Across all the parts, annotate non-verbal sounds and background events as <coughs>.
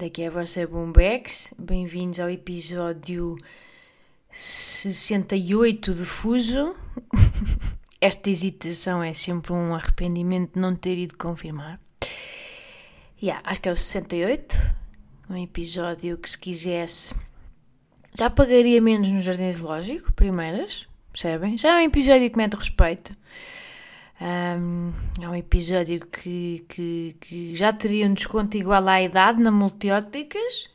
Daqui é a vossa Boombex. Bem-vindos ao episódio 68 de Fuso. <laughs> Esta hesitação é sempre um arrependimento de não ter ido confirmar. Yeah, acho que é o 68. Um episódio que, se quisesse, já pagaria menos no Jardim Zoológico, primeiras, percebem? Já é um episódio que mete respeito. Um, é um episódio que, que, que já teria um desconto igual à idade na multióticas.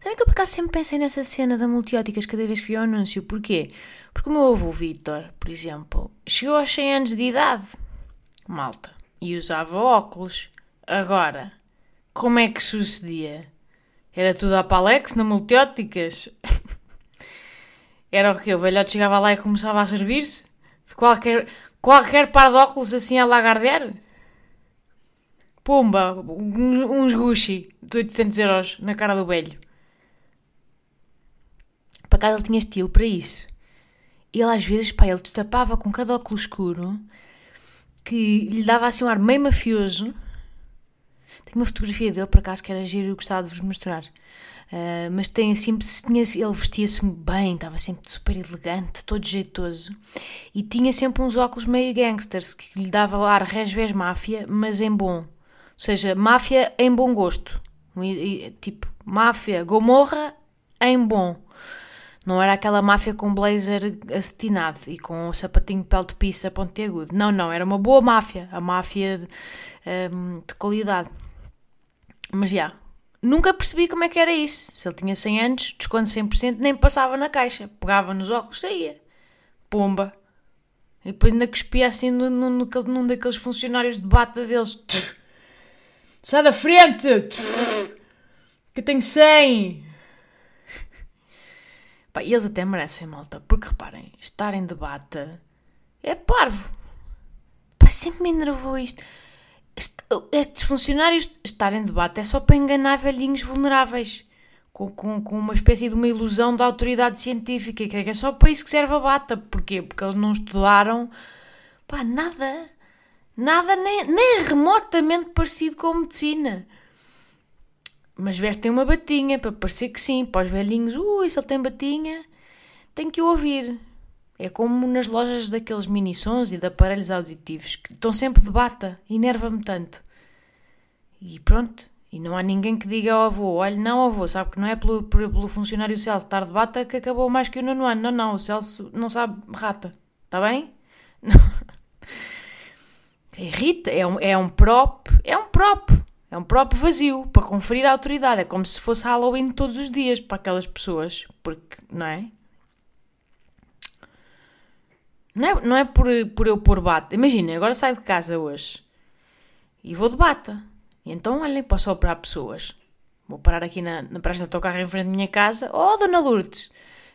Sabem que eu por acaso sempre pensei nessa cena da multióticas cada vez que vi o anúncio. Porquê? Porque o meu avô Vitor, por exemplo, chegou aos 100 anos de idade, malta, e usava óculos. Agora, como é que sucedia? Era tudo a Palex na multióticas? <laughs> Era o que? O velhote chegava lá e começava a servir-se? De qualquer, qualquer par de óculos assim a lagardear? Pumba, uns Gucci de 800 euros na cara do velho. Para casa ele tinha estilo para isso. Ele às vezes, pá, ele destapava com cada óculos escuro que lhe dava assim um ar meio mafioso. Tenho uma fotografia dele, por acaso, que era giro e gostava de vos mostrar. Uh, mas tem sempre, tinha, ele vestia-se bem, estava sempre super elegante, todo jeitoso. E tinha sempre uns óculos meio gangsters, que lhe dava o ar resvés máfia, mas em bom. Ou seja, máfia em bom gosto. Tipo, máfia, gomorra em bom. Não era aquela máfia com blazer acetinado e com um sapatinho de pele de pista pontiagudo. Não, não, era uma boa máfia. A máfia de, um, de qualidade. Mas já, nunca percebi como é que era isso. Se ele tinha 100 anos, desconto 100%, nem passava na caixa. Pegava nos óculos, saía. Pomba. E depois ainda cuspia assim no, no, num daqueles funcionários de bata deles. Sai da frente! Que eu tenho 100! Pá, eles até merecem, malta, porque reparem, estar em debate é parvo. Pá, sempre me enervou isto. Estes funcionários estarem em debate é só para enganar velhinhos vulneráveis, com, com, com uma espécie de uma ilusão da autoridade científica, que é só para isso que serve a bata. Porquê? Porque eles não estudaram pá, nada, nada nem, nem remotamente parecido com medicina mas vestem uma batinha para parecer que sim, para os velhinhos, ui, se ele tem batinha, tem que ouvir. É como nas lojas daqueles mini-sons e de aparelhos auditivos que estão sempre de bata, enerva-me tanto. E pronto, e não há ninguém que diga ao avô, olha, não avô, sabe que não é pelo, pelo funcionário Celso estar de bata que acabou mais que o nono ano. Não, não, o Celso não sabe rata, está bem? <laughs> Irrita, é um, é um prop, é um prop. É um próprio vazio para conferir a autoridade. É como se fosse Halloween todos os dias para aquelas pessoas. Porque, não é? Não é, não é por, por eu pôr bata. Imagina, agora saio de casa hoje e vou de bata. E então, olhem, posso operar pessoas. Vou parar aqui na, na praça do autocarro em frente da minha casa. Oh, Dona Lourdes,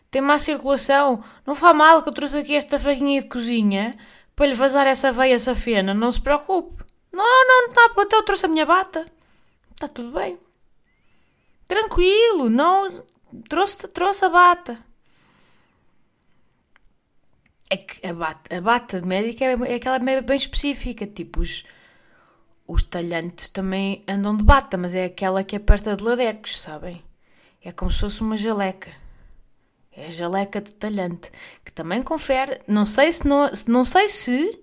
tem má circulação. Não faz mal que eu trouxe aqui esta faquinha de cozinha para lhe vazar essa veia safena. Não se preocupe. Não, não, não está pronto, eu trouxe a minha bata. Está tudo bem. Tranquilo, não. Trouxe, trouxe a bata. É que a bata, a bata de médica é, é aquela bem específica, tipo os, os talhantes também andam de bata, mas é aquela que aperta de ladecos, sabem? É como se fosse uma jaleca. É a jaleca de talhante, que também confere, não sei se não, não sei se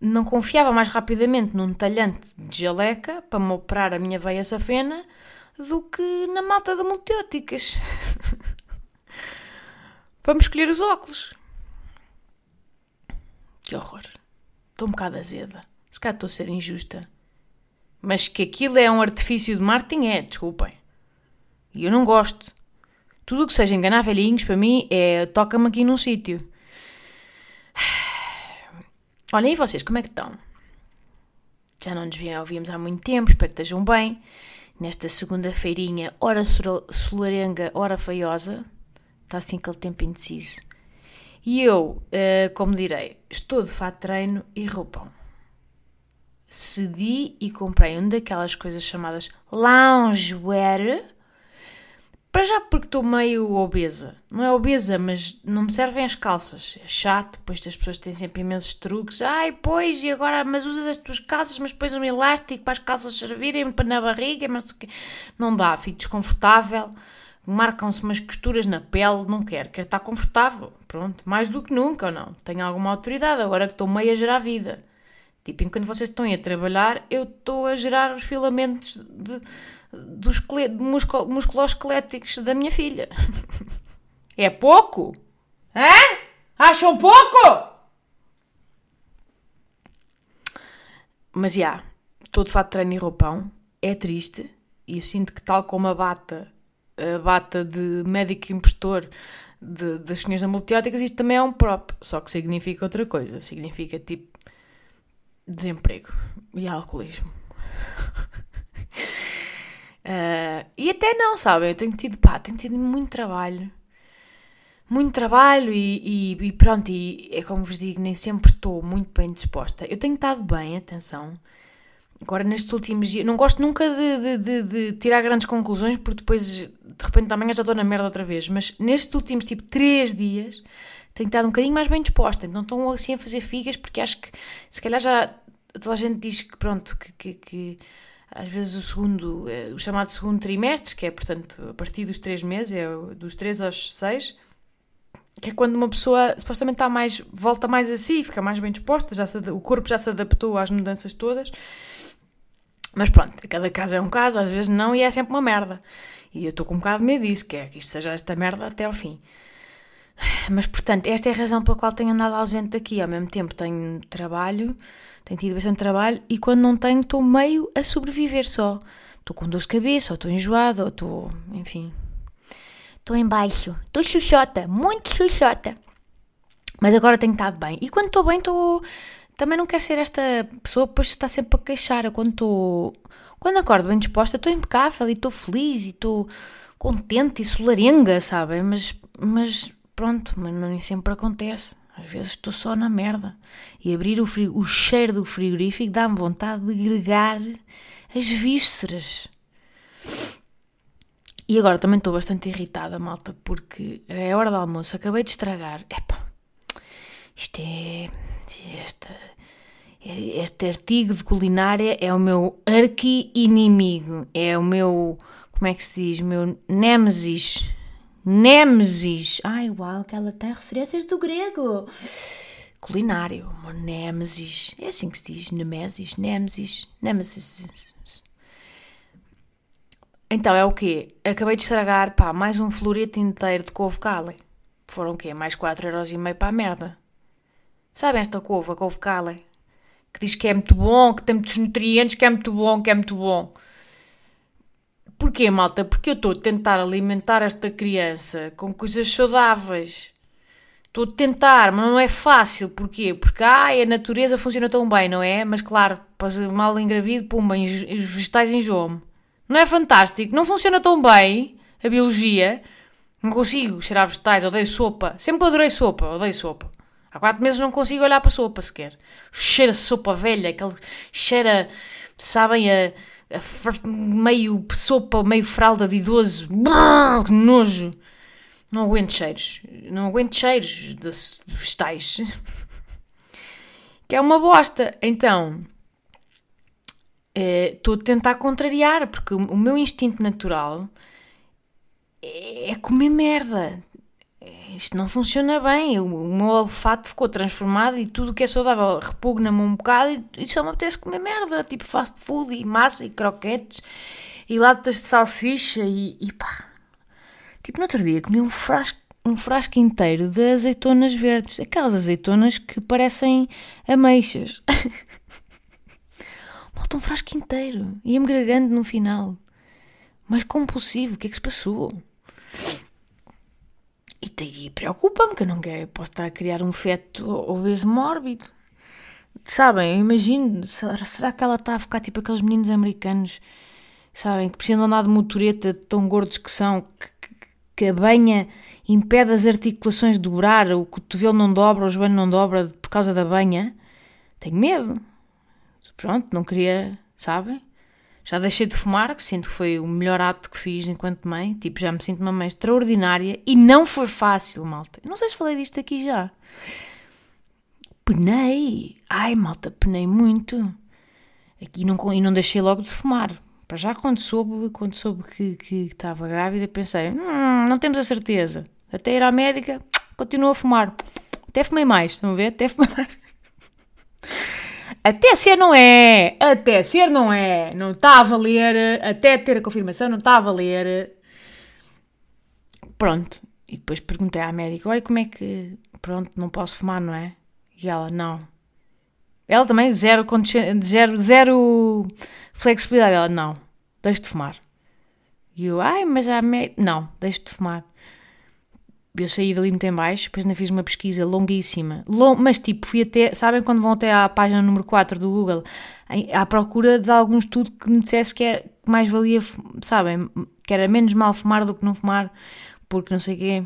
não confiava mais rapidamente num talhante de jaleca para me operar a minha veia safena do que na malta de multióticas. <laughs> me escolher os óculos. Que horror. Estou um bocado azeda. Se calhar estou a ser injusta. Mas que aquilo é um artifício de marketing é, desculpem. E eu não gosto. Tudo o que seja enganar velhinhos, para mim, é toca-me aqui num sítio. <sighs> Olhem, e vocês, como é que estão? Já não nos ouvimos há muito tempo, espero que estejam bem. nesta segunda-feirinha, ora solarenga, ora feiosa. Está assim aquele tempo indeciso. E eu, uh, como direi, estou de fato treino e roupão. Cedi e comprei uma daquelas coisas chamadas loungewear para já porque estou meio obesa. Não é obesa, mas não me servem as calças. É chato, depois as pessoas têm sempre imensos truques. Ai, pois, e agora, mas usas as tuas calças, mas depois um elástico para as calças servirem para na barriga, mas? Não dá, fico desconfortável. Marcam-se umas costuras na pele, não quero, quero estar confortável. Pronto, mais do que nunca ou não. Tenho alguma autoridade agora que estou meio a gerar vida. Tipo, enquanto vocês estão a trabalhar, eu estou a gerar os filamentos de dos musculo, musculoesqueléticos da minha filha. <laughs> É pouco? Hã? Acham pouco? Mas já, estou de fato treino e roupão. É triste. E eu sinto que, tal como a bata, a bata de médico impostor de, das senhoras multióticas, isto também é um prop. Só que significa outra coisa. Significa tipo desemprego e alcoolismo. Uh, <laughs> e até não, sabem? Eu tenho tido, pá, tenho tido muito trabalho. Muito trabalho e, e, e, pronto, e é como vos digo, nem sempre estou muito bem disposta. Eu tenho estado bem, atenção. Agora, nestes últimos dias, não gosto nunca de, de, de, de tirar grandes conclusões, porque depois, de repente, amanhã já estou na merda outra vez. Mas nestes últimos, tipo, três dias, tenho estado um bocadinho mais bem disposta. Não estou assim a fazer figas, porque acho que, se calhar, já toda a gente diz que, pronto, que, que, que às vezes o segundo, eh, o chamado segundo trimestre, que é, portanto, a partir dos três meses, é dos três aos seis, que é quando uma pessoa supostamente está mais, volta mais a si, fica mais bem disposta, já se, o corpo já se adaptou às mudanças todas. Mas pronto, cada caso é um caso, às vezes não, e é sempre uma merda. E eu estou com um bocado de medo disso, que é que isto seja esta merda até ao fim. Mas portanto, esta é a razão pela qual tenho andado ausente daqui. Ao mesmo tempo tenho trabalho, tenho tido bastante trabalho e quando não tenho estou meio a sobreviver só. Estou com dor de cabeça, ou estou enjoada, ou estou, enfim. Estou em baixo. Estou xuxota, muito xuxota. Mas agora tenho estado bem. E quando estou bem, estou... Também não quero ser esta pessoa que depois está sempre a queixar. Quando. Quando acordo bem disposta, estou impecável e estou feliz e estou contente e solarenga, sabem? Mas, mas pronto, mas nem sempre acontece. Às vezes estou só na merda. E abrir o, frig... o cheiro do frigorífico dá-me vontade de gregar as vísceras. E agora também estou bastante irritada, malta, porque é hora do almoço, acabei de estragar. Epá, isto é. Este, este artigo de culinária é o meu arqui-inimigo. É o meu. Como é que se diz? O meu Nemesis Nêmesis. Ai, uau, que ela tem referências do grego. Culinário, uma Nêmesis. É assim que se diz, Nemesis, Nêmesis, Nêmesis. Então é o quê? Acabei de estragar, pá, mais um florete inteiro de couve cale. Foram o quê? Mais 4,5€ para a merda. Sabem esta couve, a couve cale? Que diz que é muito bom, que tem muitos nutrientes, que é muito bom, que é muito bom. Porquê, malta? Porque eu estou a tentar alimentar esta criança com coisas saudáveis. Estou a tentar, mas não é fácil. Porquê? Porque ai, a natureza funciona tão bem, não é? Mas claro, mal engravido, pumba, os vegetais enjoam-me. Não é fantástico? Não funciona tão bem a biologia. Não consigo cheirar vegetais, odeio sopa. Sempre adorei sopa, odeio sopa. Há quatro meses não consigo olhar para sopa sequer. Cheira sopa velha, aquele cheira, sabem, a meio sopa, meio fralda de idoso. Brrr, que nojo. Não aguento cheiros. Não aguento cheiros de vegetais. <laughs> que é uma bosta. Então, estou uh, a tentar contrariar, porque o, o meu instinto natural é, é comer merda isto não funciona bem, o, meu olfato ficou transformado e tudo o que é saudável repugna-me um bocado e, e só me apetece comer merda, tipo fast food e massa e croquetes e latas de salsicha e, e pá. Tipo, no outro dia comi um frasco, um frasco inteiro de azeitonas verdes, aquelas azeitonas que parecem ameixas. <laughs> Malta um frasco inteiro, ia-me gregando no final. Mas compulsivo, o que é que se passou? E daí preocupa-me que eu não quero, posso estar a criar um feto obeso mórbido. Sabem, eu imagino, será, que ela está a ficar tipo aqueles meninos americanos sabem, que precisam andar de motoreta, tão gordos que são, que, que, que a banha impede as articulações de dobrar, o cotovelo não dobra, o joelho não dobra por causa da banha, tenho medo. Pronto, não queria, sabem? Já deixei de fumar, que sinto que foi o melhor ato que fiz enquanto mãe. Tipo, já me sinto uma mãe extraordinária e não foi fácil, malta. Não sei se falei disto aqui já. Penei. Ai, malta, penei muito. Aqui não, e não deixei logo de fumar. Para já, quando soube, quando soube que, que estava grávida, pensei: hum, não temos a certeza. Até ir à médica, continuo a fumar. Até fumei mais, estão a ver? Até fumei <laughs> mais. Até ser não é, até ser não é, não está a valer, até ter a confirmação não está a valer. Pronto. E depois perguntei à médica, olha como é que, pronto, não posso fumar, não é? E ela, não. Ela também, zero, zero, zero flexibilidade. Ela, não, deixe de fumar. E eu, ai, mas há médica. Não, deixe de fumar eu saí dali muito em baixo, depois ainda fiz uma pesquisa longuíssima, long, mas tipo, fui até, sabem quando vão até à página número 4 do Google, à procura de algum estudo que me dissesse que, é, que mais valia, sabem, que era menos mal fumar do que não fumar, porque não sei o quê,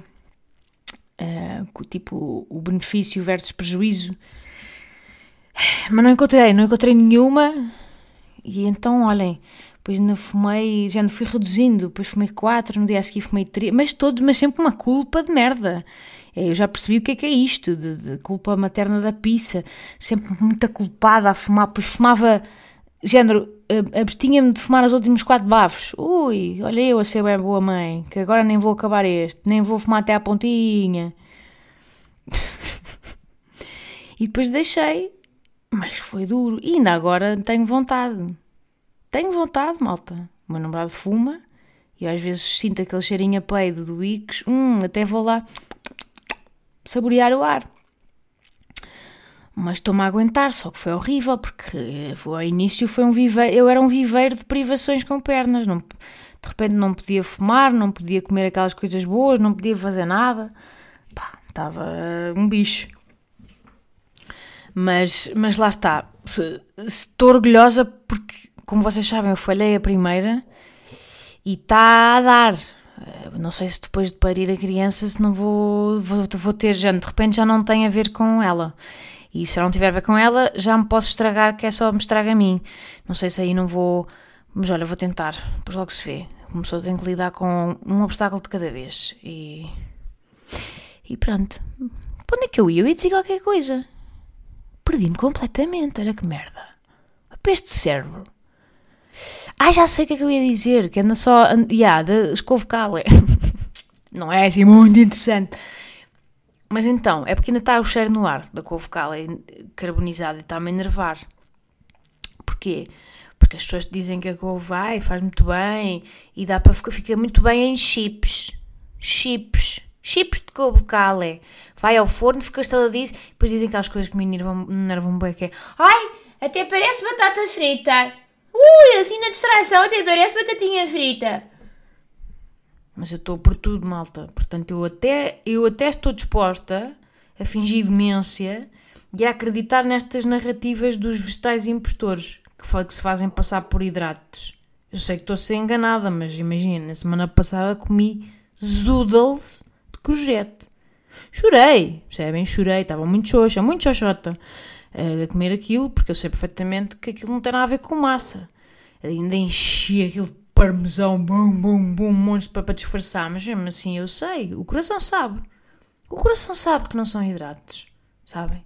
uh, tipo, o benefício versus prejuízo, mas não encontrei, não encontrei nenhuma, e então, olhem, depois ainda fumei, já não fui reduzindo, depois fumei 4, no dia a seguir fumei 3, mas todo, mas sempre uma culpa de merda. É, eu já percebi o que é que é isto, de, de culpa materna da pizza, sempre muito culpada a fumar, pois fumava, género, abstinha-me de fumar os últimos 4 bafos. Ui, olha eu a ser bem boa mãe, que agora nem vou acabar este, nem vou fumar até à pontinha. <laughs> e depois deixei, mas foi duro, e ainda agora tenho vontade. Tenho vontade, malta. O meu namorado fuma e às vezes sinto aquele cheirinho a peido do Icos. Hum, até vou lá saborear o ar. Mas estou-me a aguentar, só que foi horrível, porque foi, ao início foi um viveiro, eu era um viveiro de privações com pernas. Não, de repente não podia fumar, não podia comer aquelas coisas boas, não podia fazer nada. Pá, estava um bicho. Mas, mas lá está. Estou orgulhosa porque como vocês sabem, eu falhei a primeira e está a dar. Eh, não sei se depois de parir a criança, se não vou, vou, vou ter, já, de repente já não tem a ver com ela. E se não tiver a ver com ela, já me posso estragar, que é só me estraga a mim. Não sei se aí não vou. Mas olha, vou tentar, depois logo se vê. Como pessoa tem que lidar com um obstáculo de cada vez. E. E pronto. Para onde é que eu ia? Eu ia dizer qualquer coisa. Perdi-me completamente, olha que merda. A peste cérebro. Ah, já sei o que é que eu ia dizer, que anda só. Yeah, da escovo. <laughs> Não é assim muito interessante. Mas então, é porque ainda está o cheiro no ar da couve cala carbonizada e está-me a enervar. Porquê? Porque as pessoas dizem que a couve vai, faz muito bem e dá para ficar, fica muito bem em chips. Chips. Chips de couve cala. Vai ao forno, fica estaladiço, depois dizem aquelas coisas que me enervam, enervam bem, que é Ai, até parece batata frita. Ui, assim na distração até parece batatinha frita. Mas eu estou por tudo, malta. Portanto, eu até, eu até estou disposta a fingir demência e a acreditar nestas narrativas dos vegetais impostores que, que se fazem passar por hidratos. Eu sei que estou a ser enganada, mas imagina, na semana passada comi zoodles de courgette. Chorei, percebem? Chorei, estava muito xoxa, muito xoxota a comer aquilo, porque eu sei perfeitamente que aquilo não tem nada a ver com massa. Ainda enchia aquele parmesão, bum, bum, bum, um monte para, para disfarçar, mas mesmo assim eu sei, o coração sabe. O coração sabe que não são hidratos, sabem?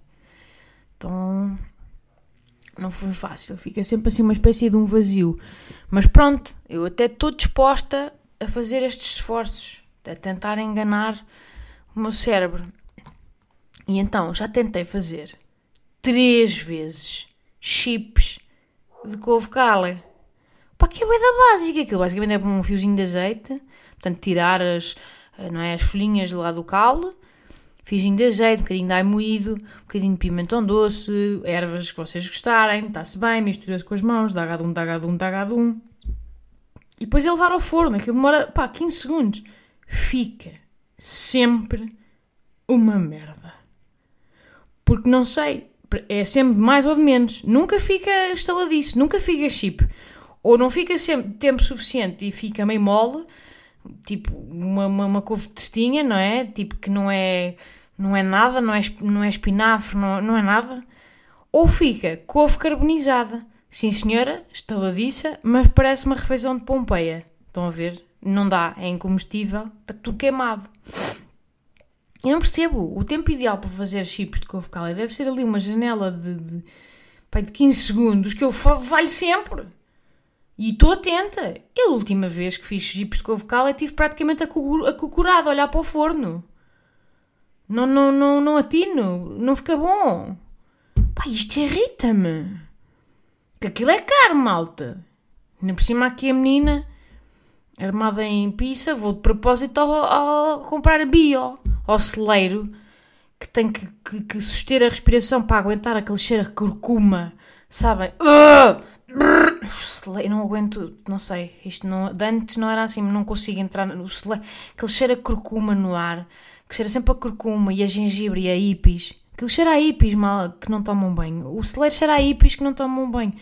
Então, não foi fácil, fica sempre assim uma espécie de um vazio. Mas pronto, eu até estou disposta a fazer estes esforços, a tentar enganar o meu cérebro. E então, já tentei fazer três vezes chips de couve cala. Pá, que é da básica. Aquilo basicamente é um fiozinho de azeite. Portanto, tirar as, eh, não é, as folhinhas do lado do caule. Fiozinho de azeite, um bocadinho de alho moído, um bocadinho de pimentão doce, ervas que vocês gostarem. Está-se bem, mistura-se com as mãos. Dá um, dá um, dá um. E depois é levar ao forno. Aquilo demora, pá, 15 segundos. Fica sempre uma merda. Porque não sei, é sempre mais ou de menos. Nunca fica estaladiço, nunca fica chip. Ou não fica sempre tempo suficiente e fica meio mole, tipo uma, uma, uma couve de testinha, não é? Tipo que não é, não é nada, não é, não é espinafre, não, não é nada. Ou fica couve carbonizada. Sim senhora, estaladiça, mas parece uma refeição de Pompeia. Estão a ver? Não dá, é incomestível, está tudo queimado. Eu não percebo. O tempo ideal para fazer chips de couve cala deve ser ali uma janela de, de, de 15 segundos que eu falho sempre. E estou atenta. Eu, a última vez que fiz chips de couve cala, tive praticamente acocorado a olhar para o forno. Não, não, não, não atino. Não fica bom. Pá, isto irrita-me. Que aquilo é caro, malta. Nem por cima aqui a menina, armada em pizza, vou de propósito ao, ao comprar bio ao celeiro que tem que, que, que, suster a respiração para aguentar aquele cheiro a curcuma, sabem? Uh! Celeiro, não aguento, não sei, isto não, antes não era assim, não consigo entrar no celeiro, aquele cheiro a curcuma no ar, que cheira sempre a curcuma e a gengibre e a hippies, aquele cheiro a hippies mal, que não tomam banho, o celeiro cheira a hippies que não tomam banho,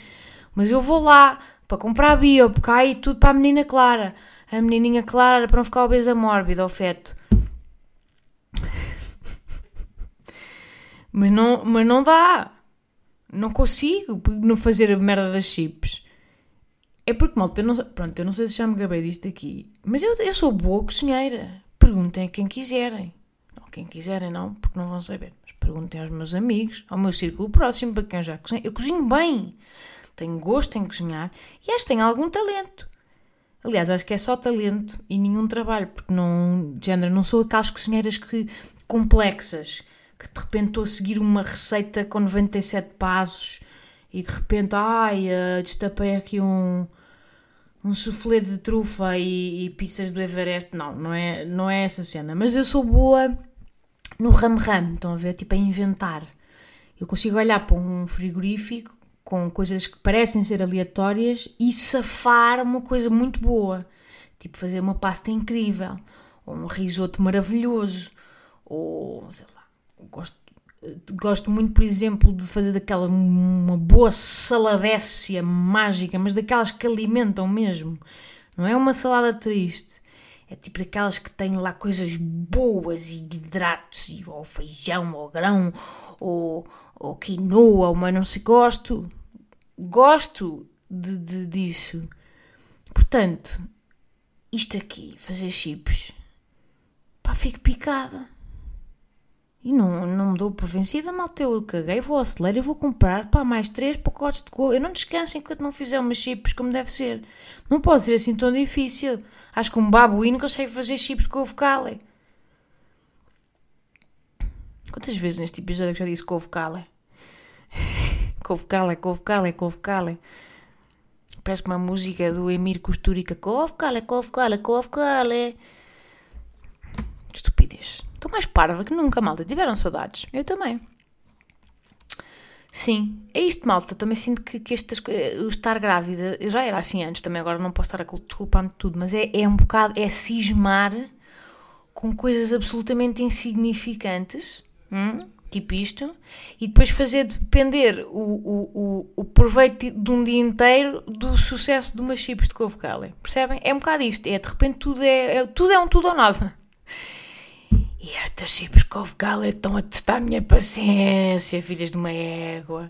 mas eu vou lá para comprar bio, porque aí tudo para a menina Clara, a menininha Clara para não ficar obesa mórbida, ao feto. Mas não, mas não dá. Não consigo não fazer a merda das chips. É porque, malta, eu não, pronto, eu não sei se já me gabei disto aqui, mas eu, eu sou boa cozinheira. Perguntem a quem quiserem. Não, quem quiserem não, porque não vão saber. Mas perguntem aos meus amigos, ao meu círculo próximo, para quem eu já cozinho. Eu cozinho bem. Tenho gosto em cozinhar e que tenho algum talento. Aliás, acho que é só talento e nenhum trabalho, porque não, género, não sou aquelas cozinheiras que, complexas que de repente estou a seguir uma receita com 97 passos e de repente, ai, uh, destapei aqui um, um soufflé de trufa e, e pizzas do Everest. Não, não é, não é essa cena. Mas eu sou boa no ram-ram, estão a ver? Tipo, a inventar. Eu consigo olhar para um frigorífico com coisas que parecem ser aleatórias e safar uma coisa muito boa. Tipo, fazer uma pasta incrível, ou um risoto maravilhoso, ou sei lá gosto, gosto muito, por exemplo, de fazer daquela uma boa saladécia mágica, mas daquelas que alimentam mesmo. Não é uma salada triste. É tipo daquelas que têm lá coisas boas e hidratos, e, ou feijão, ou grão, ou, ou quinoa, ou mas não sei, gosto. Gosto de, de, disso. Portanto, isto aqui, fazer chips, pá, fico picada. E não, não me dou por vencida, malta. Eu caguei, vou ao e vou comprar para mais três pacotes de couve. Eu não descanso enquanto não fizer umas chips como deve ser. Não pode ser assim tão difícil. Acho que um babuíno consegue fazer chips de couve cale. Quantas vezes neste episódio eu já disse couve cale? Couve cale, couve cale, couve cale. Parece uma música do Emir Costurica. Couve cale, couve cale, couve cale. Estupidez. Estou mais parva que nunca, malta. Tiveram saudades? Eu também. Sim, é isto, malta. Também sinto que, que estas, o estar grávida, eu já era assim antes também, agora não posso estar a desculpar-me de tudo, mas é, é um bocado, é cismar com coisas absolutamente insignificantes, hum, tipo isto, e depois fazer depender o, o, o, o proveito de um dia inteiro do sucesso de umas chips de couve Percebem? É um bocado isto, é de repente tudo é, é tudo é um tudo ou nada. E estas chips couve gala estão a testar a minha paciência, filhas de uma égua.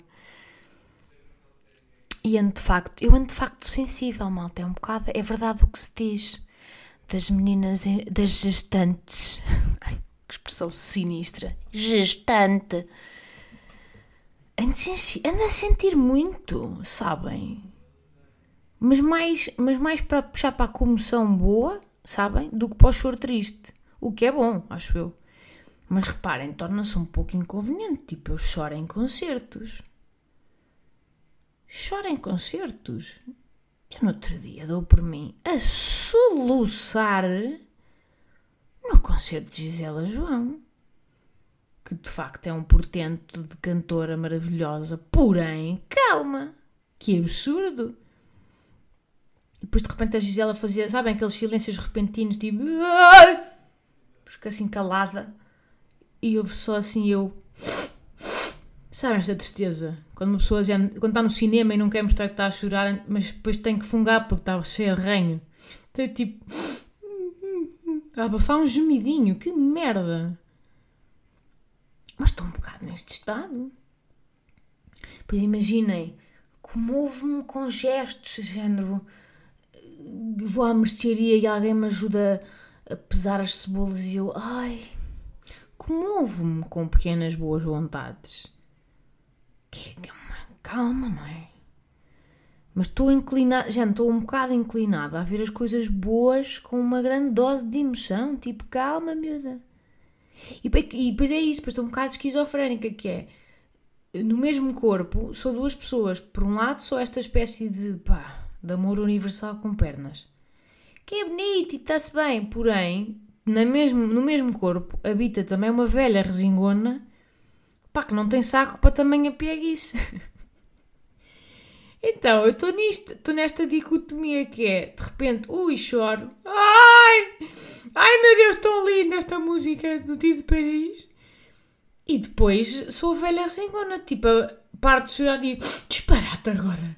E ando de facto, eu ando de facto sensível, malta. É um bocado, é verdade o que se diz das meninas, das gestantes. <laughs> que expressão sinistra. Gestante. Ando a sentir muito, sabem? Mas mais, mas mais para puxar para a comoção boa, sabem? Do que para o choro triste. O que é bom, acho eu. Mas reparem, torna-se um pouco inconveniente. Tipo, eu choro em concertos. Choro em concertos. Eu no outro dia dou por mim a soluçar no concerto de Gisela João. Que de facto é um portento de cantora maravilhosa. Porém, calma. Que absurdo. E depois de repente a Gisela fazia, sabem, aqueles silêncios repentinos, tipo fico assim calada e ouve só assim eu. Sabem esta tristeza? Quando uma pessoa já, quando está no cinema e não quer mostrar que está a chorar, mas depois tem que fungar porque está cheio de ranho. Tem tipo. A abafar um gemidinho. Que merda! Mas estou um bocado neste estado. Pois imaginem, comovo-me com gestos, género. Vou à mercearia e alguém me ajuda a pesar as cebolas e eu. Ai! Comovo-me com pequenas boas vontades que é uma calma, não é? Mas estou inclinada, já estou um bocado inclinada a ver as coisas boas com uma grande dose de emoção, tipo, calma, miúda. E, e depois é isso, estou um bocado esquizofrénica, que é, no mesmo corpo, sou duas pessoas. Por um lado, sou esta espécie de, pá, de amor universal com pernas. Que é bonito e está-se bem, porém, na mesmo, no mesmo corpo, habita também uma velha resingona Pá, que não tem saco para tamanha pieguice. <laughs> então, eu estou nisto, estou nesta dicotomia que é, de repente, ui, choro. Ai! Ai, meu Deus, tão linda esta música do Tio de Paris. E depois sou velha quando, tipo, paro de chorar e disparate agora.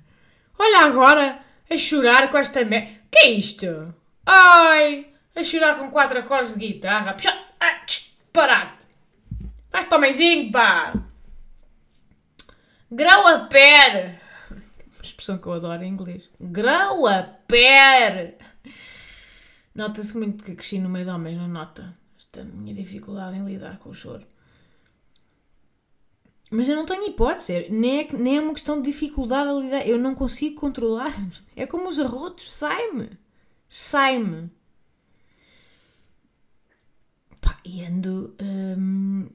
Olha agora, a chorar com esta merda. Que é isto? Ai! A chorar com quatro acordes de guitarra. Puxa, ah, disparate. Faz tomenzinho, pá! Grow a pair! Expressão que eu adoro em inglês. Grow a pair! Nota-se muito que cresci no meio de homens, não nota? Esta minha dificuldade em lidar com o choro. Mas eu não tenho hipótese. Nem é, nem é uma questão de dificuldade a lidar. Eu não consigo controlar. <laughs> É como os arrotos. Sai-me. Sai-me. E ando. Hum,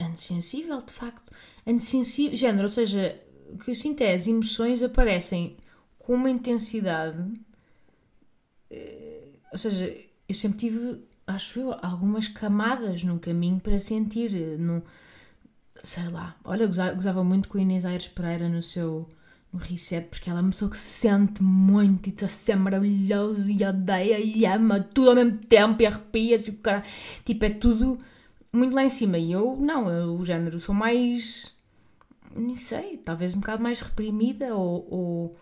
ando sensível, de facto. Ando sensível, género, ou seja, que eu sinto é as emoções aparecem com uma intensidade. Eh, ou seja, eu sempre tive, acho eu, algumas camadas no caminho para sentir. Eh, no, sei lá. Olha, gozava, gozava muito com a Inês Aires Pereira no seu no reset, porque ela é uma pessoa que se sente muito e está sempre maravilhosa e odeia e ama tudo ao mesmo tempo e arrepia-se. Tipo, é tudo muito lá em cima. E eu, não, eu, o género, sou mais. Nem sei, talvez um bocado mais reprimida ou, ou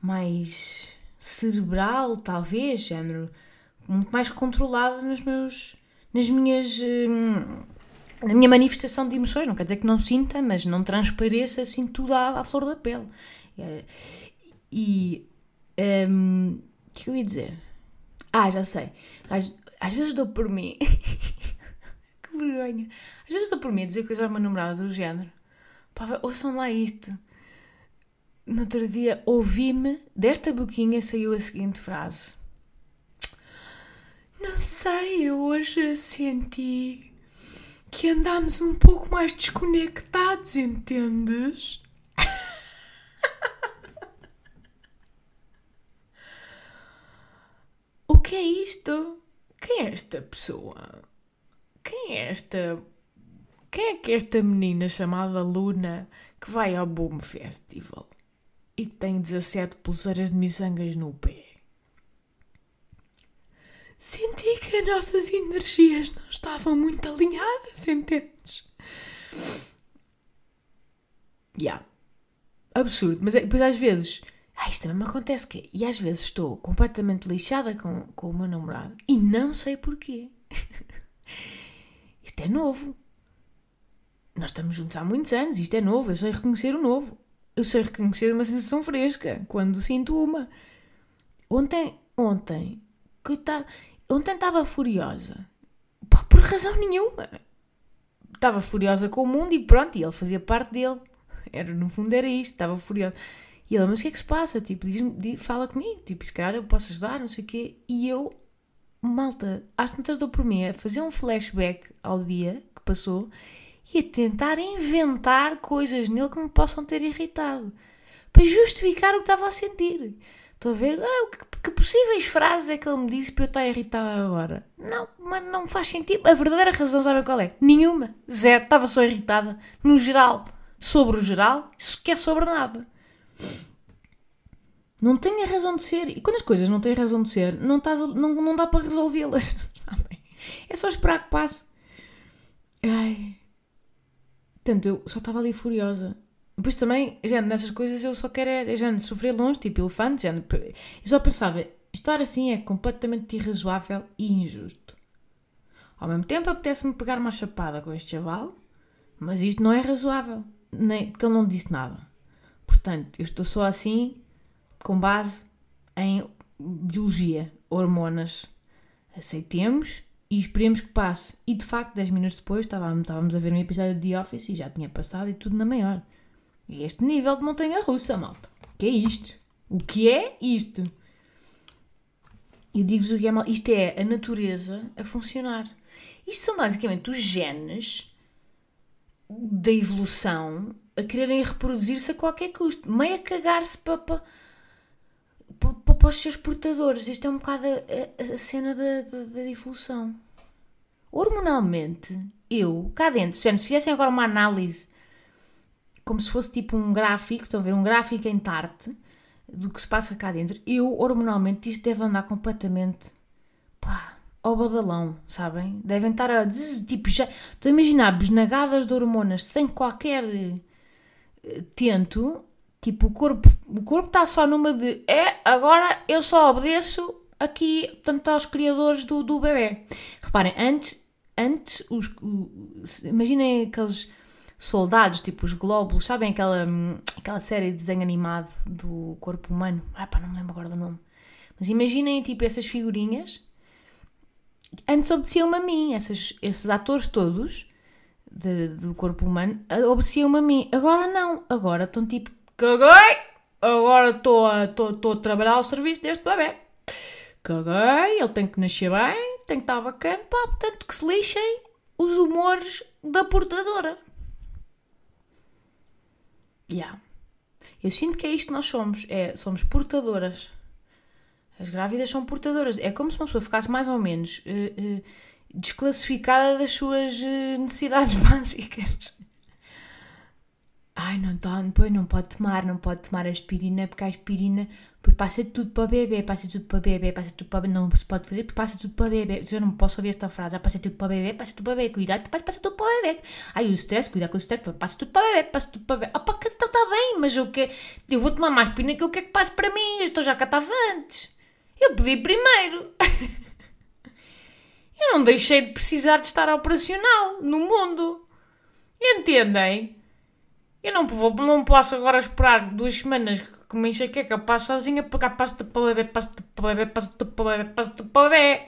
mais cerebral, talvez, género. Muito mais controlada nos meus. nas minhas. Hum, na minha manifestação de emoções. Não quer dizer que não sinta, mas não transpareça assim tudo à, à flor da pele. É, e. Um, o que eu ia dizer? Ah, já sei. Às, às vezes dou por mim. <laughs> vergonha. Às vezes estou por mim a dizer coisas ao meu namorado do género. Pá, ouçam lá isto. No outro dia, ouvi-me, desta boquinha saiu a seguinte frase. Não sei, eu hoje senti que andámos um pouco mais desconectados, entendes? <laughs> o que é isto? Quem é esta pessoa? quem é esta. Quem é que é esta menina chamada Luna que vai ao Boom Festival e que tem 17 pulseiras de miçangas no pé? Senti que as nossas energias não estavam muito alinhadas, entendes? Yeah. Absurdo. Mas é, depois às vezes. Ah, isto também me acontece que E às vezes estou completamente lixada com, com o meu namorado e não sei porquê. <laughs> Isto é novo. Nós estamos juntos há muitos anos, isto é novo, eu sei reconhecer o novo. Eu sei reconhecer uma sensação fresca quando sinto uma. Ontem, ontem, coitado, ontem estava furiosa. Pá, por razão nenhuma. Estava furiosa com o mundo e pronto, e ele fazia parte dele. Era, no fundo era isto, estava furiosa. E ele, mas o que é que se passa? Tipo, diz, fala comigo, tipo, se calhar eu posso ajudar, não sei o quê. E eu malta, às tantas dou por mim a fazer um flashback ao dia que passou e a tentar inventar coisas nele que me possam ter irritado para justificar o que estava a sentir. Estou a ver ah, que, que, possíveis frases é que ele me disse para eu estar irritada agora. Não, mas não faz sentido. A verdadeira razão, sabem qual é? Nenhuma. Zero. Estava só irritada. No geral. Sobre o geral, sequer sobre nada. Não tem a razão de ser. E quando as coisas não têm razão de ser, não, estás, não, não dá para resolvê-las? <laughs> É só esperar que passe. Ai. Portanto, eu só estava ali furiosa. Depois também, já nessas coisas eu só quero é, já sofrer longe, tipo elefante, já, eu só pensava, estar assim é completamente irrazoável e injusto. Ao mesmo tempo apetece-me pegar uma chapada com este chaval, mas isto não é razoável, nem, porque ele não disse nada. Portanto, eu estou só assim com base em biologia, hormonas. Aceitemos e esperemos que passe. E de facto, 10 minutos depois, estávamos, estávamos a ver um episódio de The Office e já tinha passado e tudo na maior. E este nível de montanha russa, malta. O que é isto? O que é isto? Eu digo-vos o que é mal. Isto é a natureza a funcionar. Isto são basicamente os genes da evolução a quererem reproduzir-se a qualquer custo. Meio a cagar-se para, para, para, os seus portadores. Isto é um bocado a, a, cena da, da, da, evolução. Hormonalmente, eu, cá dentro, se fizessem agora uma análise como se fosse tipo um gráfico, estão a ver? Um gráfico em tarte do que se passa cá dentro. Eu, hormonalmente, isto deve andar completamente pá, ao badalão, sabem? Devem estar a. Tipo, já. Estou a imaginar besnagadas de hormonas sem qualquer uh, tento. Tipo, o corpo, o corpo está só numa de. É, agora eu só obedeço aqui, portanto, aos criadores do, do bebê. Reparem, antes. Antes, os, os imaginem aqueles soldados, tipo os glóbulos, sabem aquela, aquela série de desenho animado do corpo humano? Ah pá, não me lembro agora do nome. Mas imaginem, tipo, essas figurinhas. Antes obedeciam-me a mim, essas, esses atores todos de, do corpo humano obedeciam-me a mim. Agora não, agora estão tipo, caguei, agora estou a, a trabalhar ao serviço deste bebê. Caguei, ele tem que nascer bem, tem que estar bacana, pá, portanto que se lixem os humores da portadora. Yeah. Eu sinto que é isto que nós somos. É, somos portadoras. As grávidas são portadoras. É como se uma pessoa ficasse mais ou menos uh, uh, desclassificada das suas uh, necessidades <laughs> básicas. Ai, não, tá, depois não pode tomar, não pode tomar aspirina, porque a aspirina depois passa tudo para o bebê, passa tudo para o bebê, passa tudo para o bebê. Não se pode fazer passa tudo para o bebê. Eu não posso ouvir esta frase, passa tudo para o bebê, passa tudo para o bebê, cuidado, passa, tudo para o bebê. Ai, o stress, cuidado com o stress, passa tudo para o bebê, passa tudo para o bebê. Ah, pá, está tá bem, mas eu, que, eu vou tomar mais aspirina que eu quero que passe para mim, eu estou já cá estava antes. Eu pedi primeiro. <laughs> eu não deixei de precisar de estar operacional no mundo. Entendem? Eu não, vou, não posso agora esperar duas semanas que me enxaqueca, passo sozinha, para cá passo para o bebê, passo para o bebê, passo para o bebê, passo para o bebê.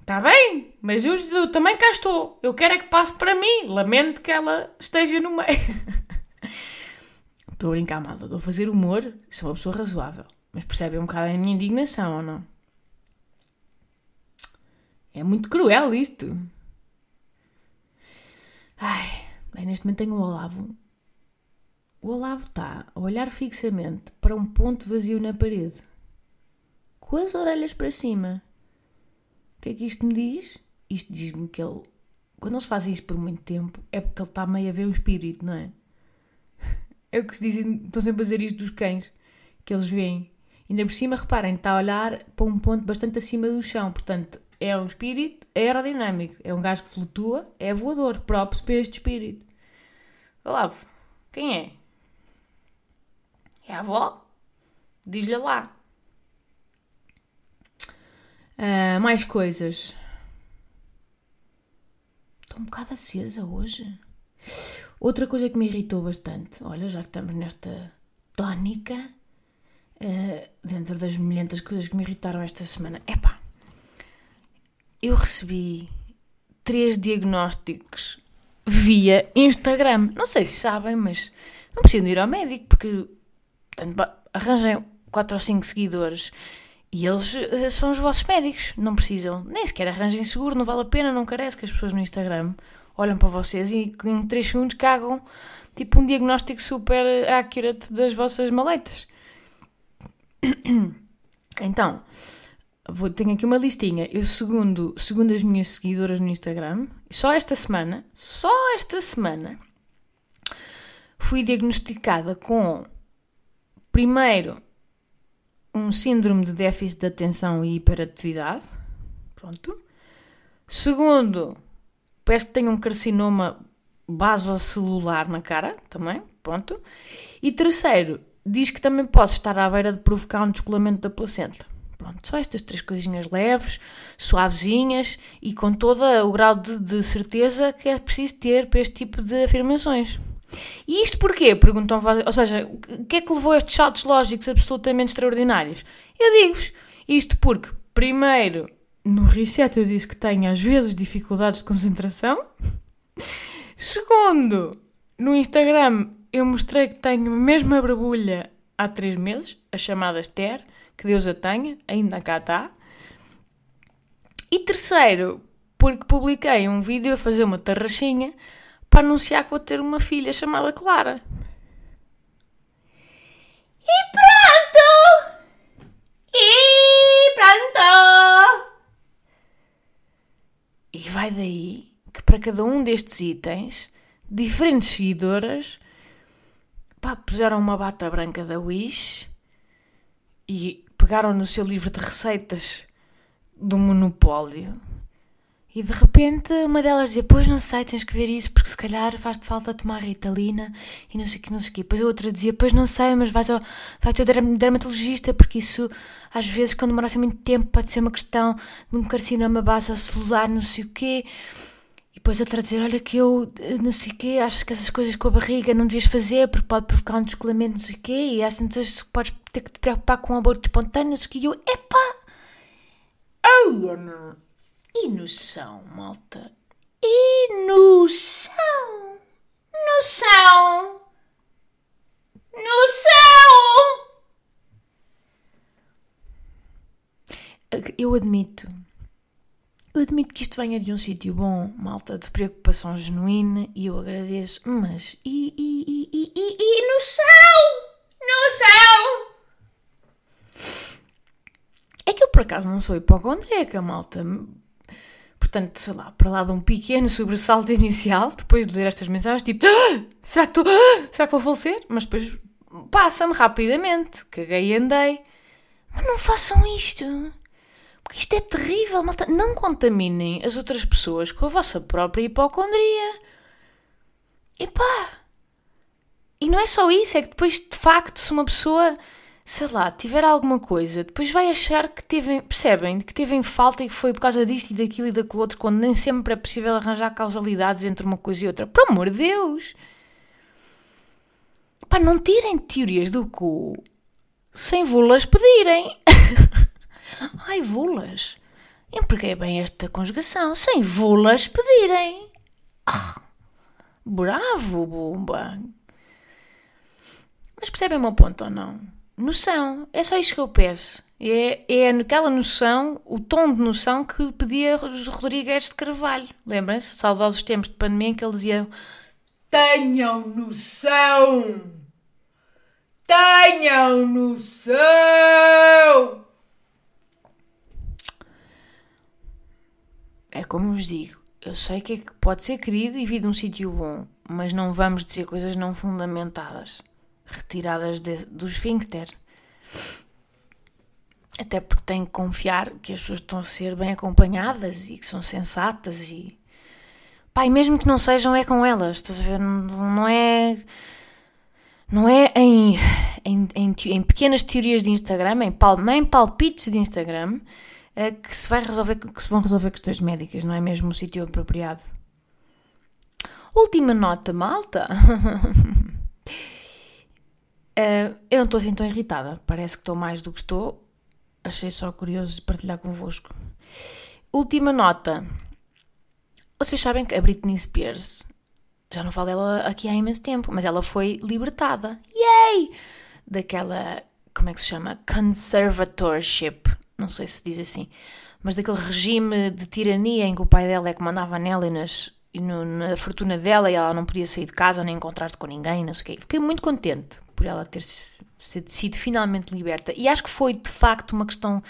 Está bem, mas eu, eu, também cá estou. Eu quero é que passe para mim. Lamento que ela esteja no meio. <laughs> Estou a brincar, malta. Estou a fazer humor. Sou uma pessoa razoável. Mas percebem um bocado a minha indignação, ou não? É muito cruel isto. Ai, bem, neste momento tenho um Olavo o Olavo está a olhar fixamente para um ponto vazio na parede, com as orelhas para cima. O que é que isto me diz? Isto diz-me que ele, quando eles fazem isto por muito tempo, é porque ele está meio a ver o espírito, não é? <laughs> É o que se dizem, estão sempre a dizer isto dos cães, que eles veem. Ainda por cima, reparem, está a olhar para um ponto bastante acima do chão, portanto, é um espírito aerodinâmico, é um gajo que flutua, é voador, próprio para este espírito. Olavo, quem é? É a avó. Diz-lhe lá. Uh, mais coisas. Estou um bocado acesa hoje. Outra coisa que me irritou bastante, olha, já que estamos nesta tónica, uh, dentro das milhentas coisas que me irritaram esta semana, epá, eu recebi três diagnósticos via Instagram. Não sei se sabem, mas não precisam ir ao médico, porque Portanto, arranjem 4 ou 5 seguidores e eles uh, são os vossos médicos. Não precisam, nem sequer arranjem seguro, não vale a pena, não carece que as pessoas no Instagram olham para vocês e em 3 segundos cagam tipo um diagnóstico super accurate das vossas maletas. <coughs> Então, vou, tenho aqui uma listinha. Eu, segundo, segundo as minhas seguidoras no Instagram, só esta semana, só esta semana, fui diagnosticada com Primeiro, um síndrome de déficit de atenção e hiperatividade. Pronto. Segundo, parece que tenho um carcinoma basocelular na cara, também, pronto. E terceiro, diz que também pode estar à beira de provocar um descolamento da placenta. Pronto, só estas três coisinhas leves, suavezinhas e com todo o grau de, de certeza que é preciso ter para este tipo de afirmações. E isto porquê? Perguntam Ou seja, o que é que levou a estes saltos lógicos absolutamente extraordinários? Eu digo-vos, isto porque, primeiro, no reset eu disse que tenho às vezes dificuldades de concentração. <laughs> Segundo, no Instagram eu mostrei que tenho a mesma barbulha há três meses, a chamada Esther, que Deus a tenha, ainda cá está. E terceiro, porque publiquei um vídeo a fazer uma tarraxinha para anunciar que vou ter uma filha chamada Clara. E pronto! E pronto! E vai daí que para cada um destes itens, diferentes seguidoras pá, puseram uma bata branca da Wish e pegaram no seu livro de receitas do Monopólio e de repente uma delas dizia: Pois não sei, tens que ver isso porque se calhar faz-te falta tomar ritalina e não sei o que, não sei o que. Depois a outra dizia: Pois não sei, mas vais ao, vai ao dermatologista porque isso às vezes quando demora assim muito tempo pode ser uma questão de um carcinoma base ao celular, não sei o quê. E depois outra dizer: Olha que eu eh, não sei o quê, achas que essas coisas com a barriga não devias fazer porque pode provocar um descolamento, não sei o quê. E às vezes podes ter que te preocupar com um aborto espontâneo, não sei o quê. E eu: Epá! Ai, meu! E noção, malta? E noção? Noção? Noção? Eu admito. Eu admito que isto venha de um sítio bom, malta, de preocupação genuína, e eu agradeço, mas. E, e, e, e, e, e noção? Noção? É que eu por acaso não sou hipocondríaca, malta. Portanto, sei lá, para lá de um pequeno sobressalto inicial, depois de ler estas mensagens, tipo, ah, será que estou, ah, será que vou falecer? Mas depois passa-me rapidamente, caguei e andei. Mas não façam isto, porque isto é terrível, malta. Não contaminem as outras pessoas com a vossa própria hipocondria. Epá! E não é só isso, é que depois, de facto, se uma pessoa sei lá, tiver alguma coisa, depois vai achar que teve, percebem, que teve em falta e que foi por causa disto e daquilo e daquilo outro, quando nem sempre é possível arranjar causalidades entre uma coisa e outra. Por amor de Deus! Pá, não tirem teorias do cu sem vulas pedirem. <laughs> Ai, vulas. Empreguei bem esta conjugação. Sem vulas pedirem. Ah, bravo, bomba. Mas percebem o meu ponto ou não? Noção. É só isto que eu peço. É, é naquela noção, o tom de noção que pedia Rodrigues de Carvalho. Lembrem-se, saudosos tempos de pandemia, em que ele dizia: Tenham noção! Tenham noção! É como vos digo, eu sei que, é que pode ser querido e vir de um sítio bom, mas não vamos dizer coisas não fundamentadas retiradas de, do esfíncter. Até porque tenho que confiar que as pessoas estão a ser bem acompanhadas e que são sensatas e. Pai, mesmo que não sejam, é com elas, estás a ver? Não, não é. Não é em, em, em, em, pequenas teorias de Instagram, em, pal, em palpites de Instagram, é, que, se vai resolver, que se vão resolver questões médicas, não é mesmo o sítio apropriado. Última nota, malta. <laughs> Uh, eu não estou assim tão irritada, parece que estou mais do que estou. Achei só curioso partilhar convosco. Última nota. Vocês sabem que a Britney Spears, já não falo dela aqui há imenso tempo, mas ela foi libertada. Yay! Daquela, como é que se chama? Conservatorship. Não sei se diz assim. Mas daquele regime de tirania em que o pai dela é que mandava nela e, nas, e no, na fortuna dela e ela não podia sair de casa nem encontrar-se com ninguém, não sei o quê. Fiquei muito contente por ela ter sido finalmente liberta. E acho que foi de facto uma questão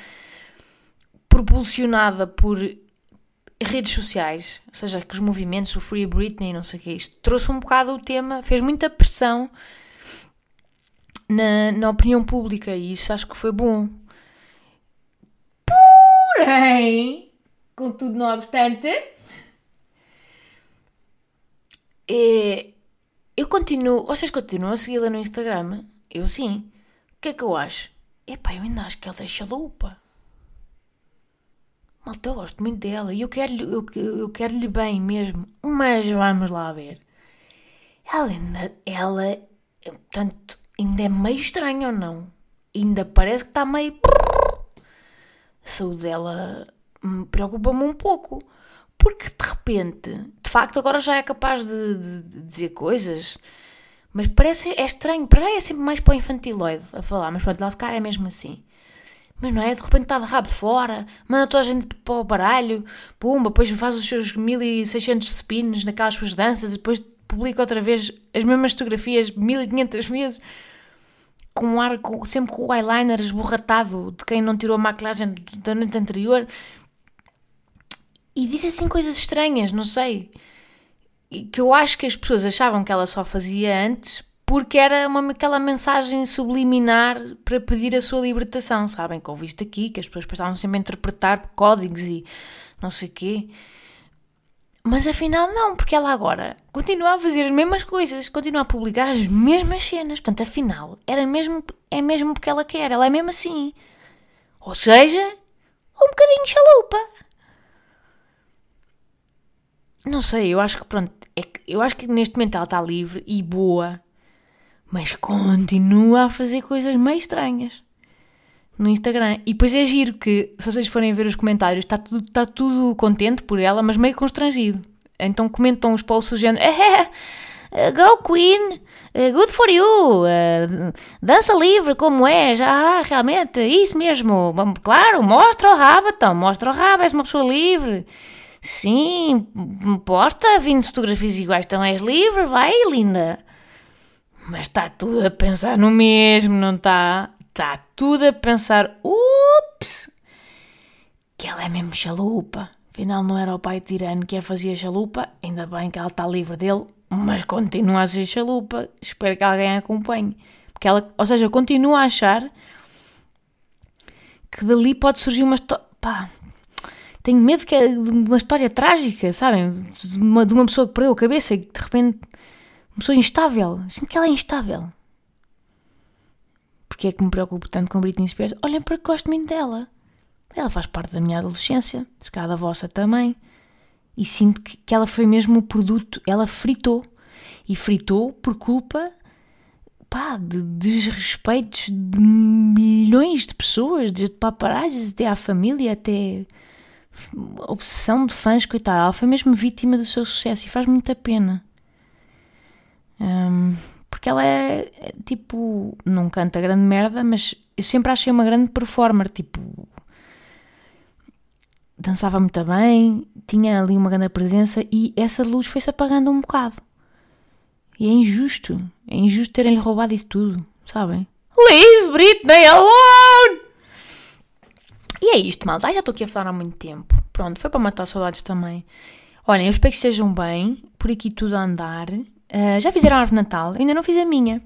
propulsionada por redes sociais, ou seja, que os movimentos, o Free Britney, não sei o que, isto trouxe um bocado o tema, fez muita pressão na, na opinião pública e isso acho que foi bom. Porém, contudo, não obstante, É, eu continuo. Vocês continuam a segui-la no Instagram? Eu sim. O que é que eu acho? Epá, eu ainda acho que ela é chalupa. Malta, eu gosto muito dela e eu quero-lhe eu, eu quero bem mesmo. Mas vamos lá ver. Ela ainda. Ela. Portanto, ainda é meio estranha ou não? Ainda parece que está meio. A saúde dela preocupa-me um pouco. Porque de repente, facto, agora já é capaz de, de, de dizer coisas. Mas parece, é estranho, para já é sempre mais para o infantiloide a falar, mas pronto, lá se cara é mesmo assim. Mas não é? De repente está de rabo fora, manda toda a gente para o baralho, pumba, depois faz os seus 1600 spins naquelas suas danças e depois publica outra vez as mesmas fotografias 1500 vezes com um ar, com, sempre com o eyeliner esborratado de quem não tirou a maquilhagem da noite anterior e diz assim coisas estranhas, não sei. Que eu acho que as pessoas achavam que ela só fazia antes porque era uma, aquela mensagem subliminar para pedir a sua libertação, sabem? Que ouviste aqui, que as pessoas estavam sempre a interpretar códigos e não sei o quê. Mas afinal não, porque ela agora continua a fazer as mesmas coisas, continua a publicar as mesmas cenas. Portanto, afinal, era mesmo, é mesmo porque ela quer, ela é mesmo assim. Ou seja, um bocadinho chalupa. Não sei, eu acho que pronto, é que, eu acho que neste momento ela está livre e boa, mas continua a fazer coisas meio estranhas no Instagram. E depois é giro que, se vocês forem ver os comentários, está tudo, está tudo contente por ela, mas meio constrangido. Então comentam os posts do género: eh, eh, Go Queen, eh, good for you, dança livre como é, já realmente, isso mesmo, claro, mostra o rabo, então, mostra o rabo, és uma pessoa livre. Sim, posta 20 fotografias iguais, então és livre, vai, linda. Mas está tudo a pensar no mesmo, não está? Está tudo a pensar, ups, que ela é mesmo chalupa. Afinal, não era o pai tirano que a fazia chalupa, ainda bem que ela está livre dele, mas continua a ser chalupa. Espero que alguém a acompanhe. Porque ela, ou seja, continua a achar que dali pode surgir uma história. Pá, tenho medo que é de uma história trágica, sabem? De uma, de uma pessoa que perdeu a cabeça e de repente. Uma pessoa instável. Sinto que ela é instável. Porque é que me preocupo tanto com Britney Spears? Olhem para que gosto muito dela. Ela faz parte da minha adolescência, se calhar da vossa também. E sinto que, que ela foi mesmo o produto. Ela fritou. E fritou por culpa pá, de desrespeitos de milhões de pessoas, desde paparazzi até à família, até obsessão de fãs, coitada, ela foi mesmo vítima do seu sucesso e faz muita pena. Um, porque ela é, é, tipo, não canta grande merda, mas eu sempre achei uma grande performer, tipo, dançava muito bem, tinha ali uma grande presença e essa luz foi-se apagando um bocado. E é injusto, é injusto terem-lhe roubado isso tudo, sabem? Leave Britney alone! E é isto, malta. já estou aqui a falar há muito tempo. Pronto, foi para matar saudades também. Olhem, eu espero que estejam bem. Por aqui tudo a andar. Uh, já fizeram a árvore de Natal? Ainda não fiz a minha.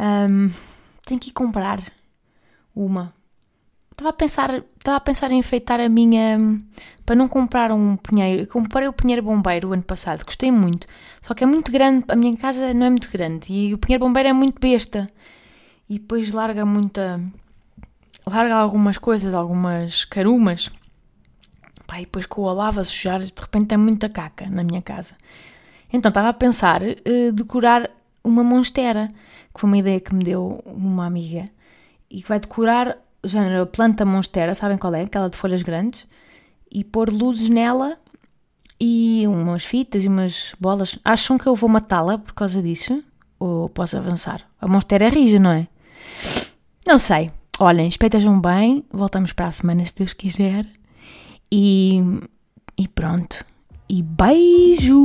Um, tenho que ir comprar uma. Estava a pensar, estava a pensar em enfeitar a minha para não comprar um pinheiro. Comprei o pinheiro bombeiro o ano passado, gostei muito. Só que é muito grande, a minha casa não é muito grande e o pinheiro bombeiro é muito besta. E depois larga muita larga algumas coisas, algumas carumas. Pá, e depois com a lava sujar, de repente tem muita caca na minha casa. Então estava a pensar uh, decorar uma monstera, que foi uma ideia que me deu uma amiga, e que vai decorar, género, planta monstera, sabem qual é? Aquela de folhas grandes, e pôr luzes nela e umas fitas e umas bolas. Acham que eu vou matá-la por causa disso? Ou posso avançar? A monstera é rija, não é? Não sei. Olhem, espetejam bem, voltamos para a semana se Deus quiser. E, e pronto. E beijos!